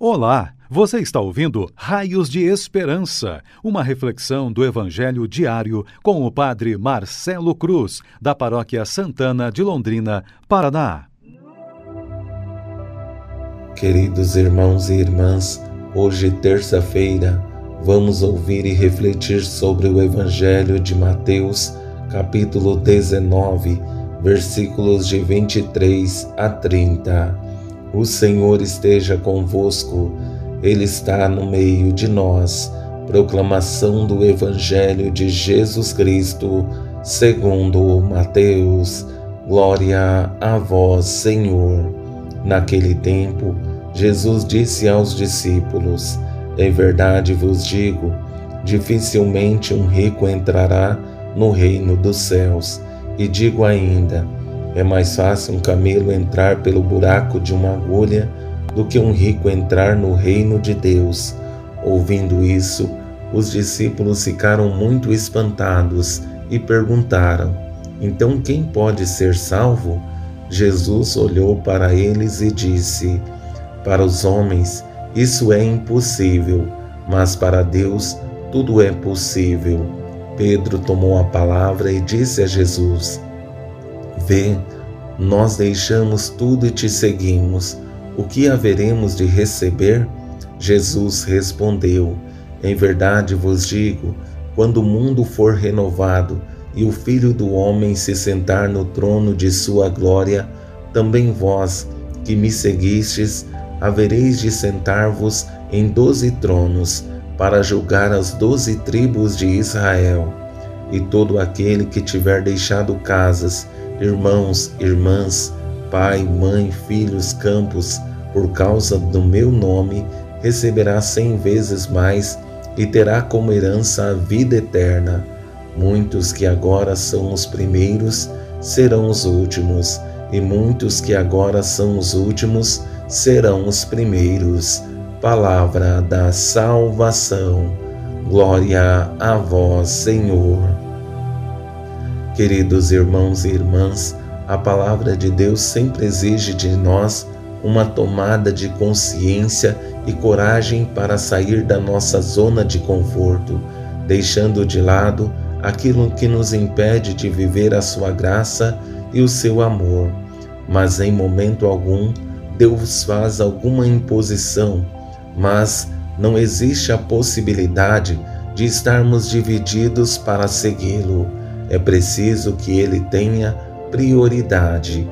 Olá, você está ouvindo Raios de Esperança, uma reflexão do Evangelho diário com o Padre Marcelo Cruz, da Paróquia Santana de Londrina, Paraná. Queridos irmãos e irmãs, hoje, terça-feira, vamos ouvir e refletir sobre o Evangelho de Mateus, capítulo 19, versículos de 23 a 30. O Senhor esteja convosco, Ele está no meio de nós. Proclamação do Evangelho de Jesus Cristo, segundo Mateus. Glória a vós, Senhor. Naquele tempo, Jesus disse aos discípulos: Em verdade vos digo, dificilmente um rico entrará no reino dos céus. E digo ainda, é mais fácil um camelo entrar pelo buraco de uma agulha do que um rico entrar no reino de Deus. Ouvindo isso, os discípulos ficaram muito espantados e perguntaram: Então quem pode ser salvo? Jesus olhou para eles e disse: Para os homens isso é impossível, mas para Deus tudo é possível. Pedro tomou a palavra e disse a Jesus: Vê, nós deixamos tudo e te seguimos. O que haveremos de receber? Jesus respondeu: Em verdade vos digo, quando o mundo for renovado e o Filho do Homem se sentar no trono de sua glória, também vós, que me seguistes, havereis de sentar-vos em doze tronos, para julgar as doze tribos de Israel. E todo aquele que tiver deixado casas, irmãos, irmãs, pai, mãe, filhos, campos, por causa do meu nome, receberá cem vezes mais e terá como herança a vida eterna. Muitos que agora são os primeiros serão os últimos, e muitos que agora são os últimos serão os primeiros. Palavra da salvação. Glória a vós, Senhor. Queridos irmãos e irmãs, a palavra de Deus sempre exige de nós uma tomada de consciência e coragem para sair da nossa zona de conforto, deixando de lado aquilo que nos impede de viver a sua graça e o seu amor. Mas em momento algum, Deus faz alguma imposição, mas não existe a possibilidade de estarmos divididos para segui-lo é preciso que ele tenha prioridade.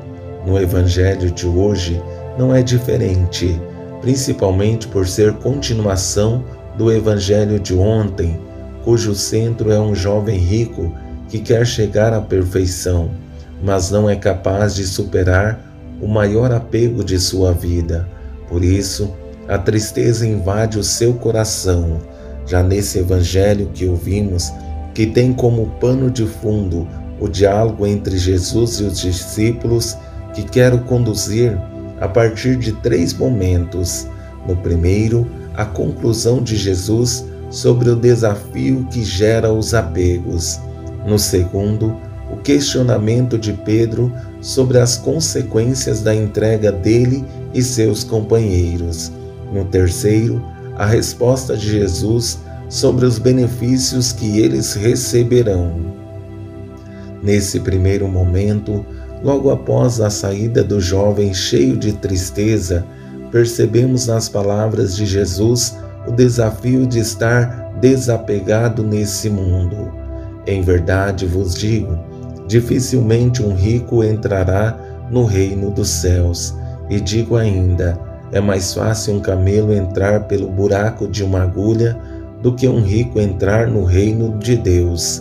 No Evangelho de hoje não é diferente, principalmente por ser continuação do Evangelho de ontem, cujo centro é um jovem rico que quer chegar à perfeição, mas não é capaz de superar o maior apego de sua vida. Por isso, a tristeza invade o seu coração. Já nesse evangelho que ouvimos, que tem como pano de fundo o diálogo entre Jesus e os discípulos, que quero conduzir a partir de três momentos. No primeiro, a conclusão de Jesus sobre o desafio que gera os apegos. No segundo, o questionamento de Pedro sobre as consequências da entrega dele e seus companheiros. No terceiro, a resposta de Jesus sobre os benefícios que eles receberão. Nesse primeiro momento, logo após a saída do jovem cheio de tristeza, percebemos nas palavras de Jesus o desafio de estar desapegado nesse mundo. Em verdade vos digo, dificilmente um rico entrará no reino dos céus. E digo ainda, é mais fácil um camelo entrar pelo buraco de uma agulha do que um rico entrar no reino de Deus.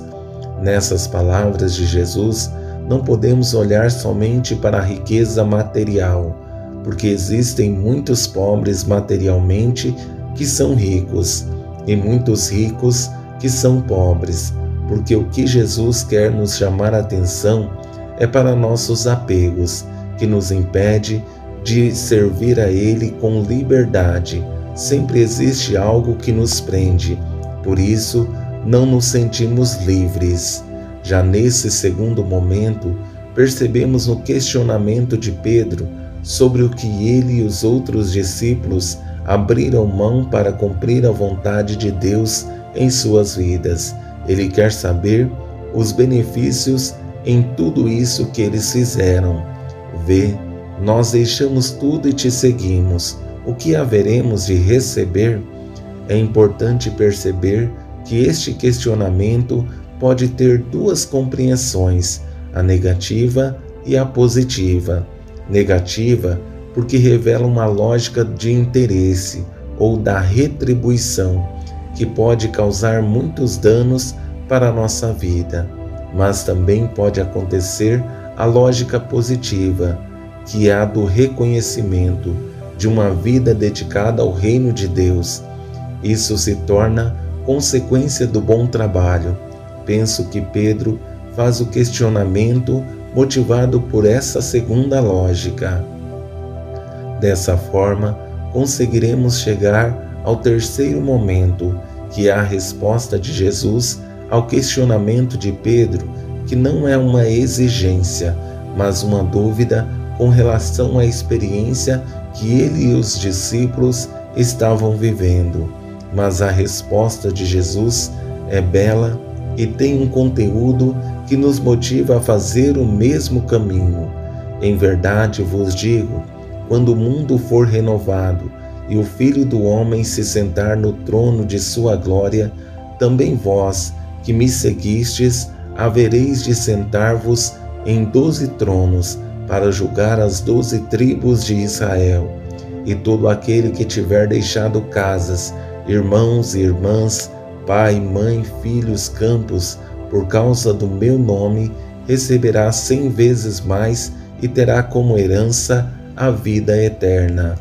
Nessas palavras de Jesus, não podemos olhar somente para a riqueza material, porque existem muitos pobres materialmente que são ricos e muitos ricos que são pobres, porque o que Jesus quer nos chamar a atenção é para nossos apegos, que nos impede de servir a Ele com liberdade sempre existe algo que nos prende, por isso não nos sentimos livres. Já nesse segundo momento, percebemos no questionamento de Pedro sobre o que ele e os outros discípulos abriram mão para cumprir a vontade de Deus em suas vidas. Ele quer saber os benefícios em tudo isso que eles fizeram. Vê, nós deixamos tudo e te seguimos. O que haveremos de receber? É importante perceber que este questionamento pode ter duas compreensões, a negativa e a positiva. Negativa porque revela uma lógica de interesse ou da retribuição que pode causar muitos danos para a nossa vida, mas também pode acontecer a lógica positiva, que é a do reconhecimento de uma vida dedicada ao reino de Deus. Isso se torna consequência do bom trabalho. Penso que Pedro faz o questionamento motivado por essa segunda lógica. Dessa forma, conseguiremos chegar ao terceiro momento, que é a resposta de Jesus ao questionamento de Pedro, que não é uma exigência, mas uma dúvida com relação à experiência que ele e os discípulos estavam vivendo. Mas a resposta de Jesus é bela e tem um conteúdo que nos motiva a fazer o mesmo caminho. Em verdade vos digo: quando o mundo for renovado e o Filho do Homem se sentar no trono de sua glória, também vós, que me seguistes, havereis de sentar-vos em doze tronos para julgar as doze tribos de Israel. E todo aquele que tiver deixado casas, irmãos e irmãs, pai, mãe, filhos, campos, por causa do meu nome, receberá cem vezes mais e terá como herança a vida eterna.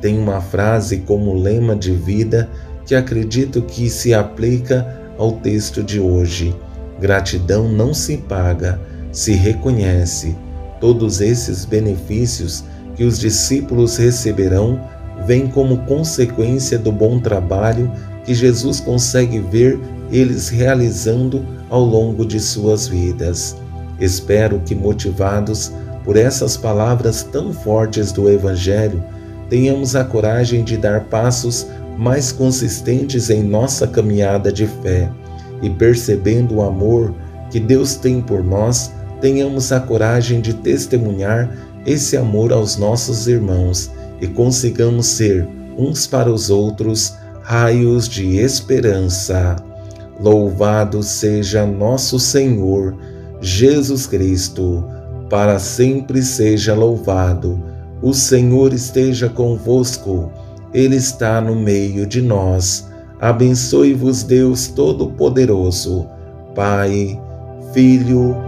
Tem uma frase como lema de vida que acredito que se aplica ao texto de hoje. Gratidão não se paga, se reconhece. Todos esses benefícios que os discípulos receberão vêm como consequência do bom trabalho que Jesus consegue ver eles realizando ao longo de suas vidas. Espero que, motivados por essas palavras tão fortes do Evangelho, tenhamos a coragem de dar passos mais consistentes em nossa caminhada de fé e, percebendo o amor que Deus tem por nós, tenhamos a coragem de testemunhar esse amor aos nossos irmãos e consigamos ser uns para os outros raios de esperança. Louvado seja nosso Senhor Jesus Cristo, para sempre seja louvado. O Senhor esteja convosco, Ele está no meio de nós. Abençoe-vos, Deus Todo-Poderoso, Pai, Filho